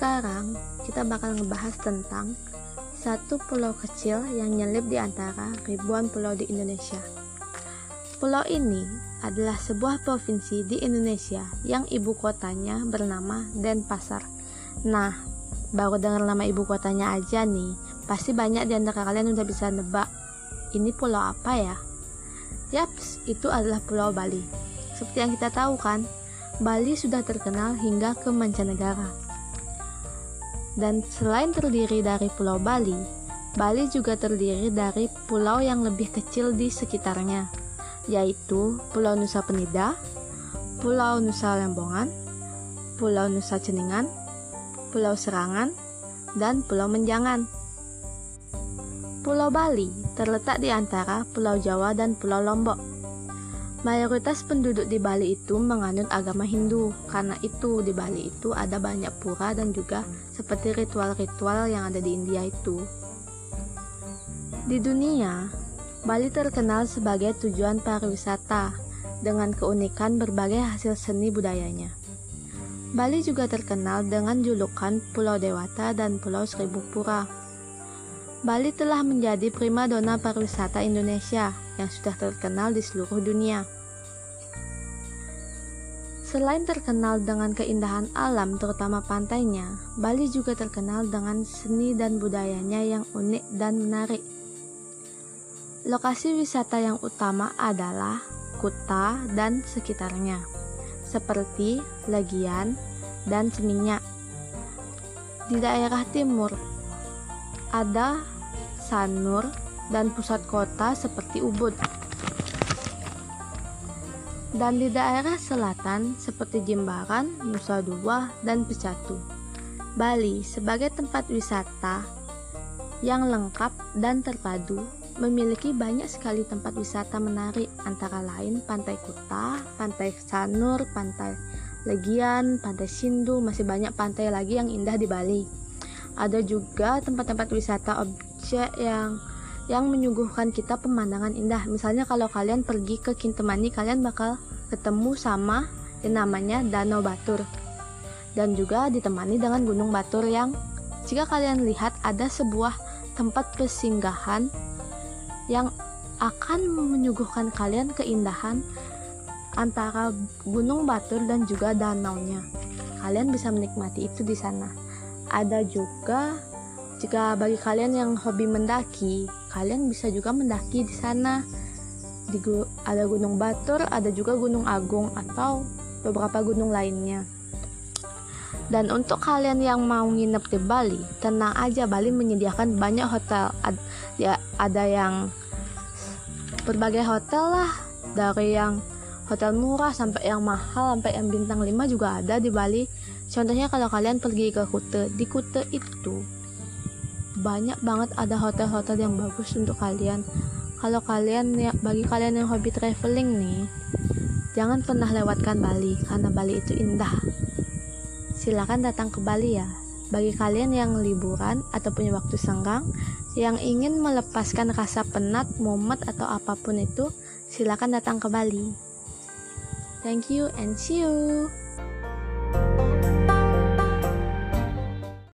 Sekarang kita bakal ngebahas tentang satu pulau kecil yang nyelip di antara ribuan pulau di Indonesia. Pulau ini adalah sebuah provinsi di Indonesia yang ibu kotanya bernama Denpasar. Nah, baru dengar nama ibu kotanya aja nih, pasti banyak di antara kalian udah bisa nebak ini pulau apa ya? Yaps, itu adalah Pulau Bali. Seperti yang kita tahu kan, Bali sudah terkenal hingga ke mancanegara. Dan selain terdiri dari Pulau Bali, Bali juga terdiri dari pulau yang lebih kecil di sekitarnya, yaitu Pulau Nusa Penida, Pulau Nusa Lembongan, Pulau Nusa Ceningan, Pulau Serangan, dan Pulau Menjangan. Pulau Bali terletak di antara Pulau Jawa dan Pulau Lombok. Mayoritas penduduk di Bali itu menganut agama Hindu, karena itu di Bali itu ada banyak pura dan juga seperti ritual-ritual yang ada di India itu. Di dunia, Bali terkenal sebagai tujuan pariwisata dengan keunikan berbagai hasil seni budayanya. Bali juga terkenal dengan julukan Pulau Dewata dan Pulau Seribu Pura. Bali telah menjadi primadona pariwisata Indonesia yang sudah terkenal di seluruh dunia. Selain terkenal dengan keindahan alam, terutama pantainya, Bali juga terkenal dengan seni dan budayanya yang unik dan menarik. Lokasi wisata yang utama adalah Kuta dan sekitarnya, seperti Legian dan Seminyak. Di daerah timur ada Sanur dan pusat kota seperti Ubud. Dan di daerah selatan seperti Jimbaran, Nusa Dua, dan Pecatu. Bali sebagai tempat wisata yang lengkap dan terpadu memiliki banyak sekali tempat wisata menarik antara lain Pantai Kuta, Pantai Sanur, Pantai Legian, Pantai Sindu, masih banyak pantai lagi yang indah di Bali. Ada juga tempat-tempat wisata objek yang yang menyuguhkan kita pemandangan indah. Misalnya kalau kalian pergi ke Kintemani, kalian bakal ketemu sama yang namanya Danau Batur. Dan juga ditemani dengan Gunung Batur yang jika kalian lihat ada sebuah tempat persinggahan yang akan menyuguhkan kalian keindahan antara Gunung Batur dan juga danaunya. Kalian bisa menikmati itu di sana. Ada juga jika bagi kalian yang hobi mendaki, kalian bisa juga mendaki di sana. Di ada Gunung Batur, ada juga Gunung Agung atau beberapa gunung lainnya. Dan untuk kalian yang mau nginep di Bali, tenang aja Bali menyediakan banyak hotel. Ad, ya, ada yang berbagai hotel lah, dari yang hotel murah sampai yang mahal sampai yang bintang 5 juga ada di Bali. Contohnya kalau kalian pergi ke Kute, di Kute itu banyak banget ada hotel-hotel yang bagus untuk kalian kalau kalian ya bagi kalian yang hobi traveling nih jangan pernah lewatkan Bali karena Bali itu indah silakan datang ke Bali ya bagi kalian yang liburan atau punya waktu senggang yang ingin melepaskan rasa penat, mumet atau apa pun itu, silakan datang ke Bali. Thank you and see you.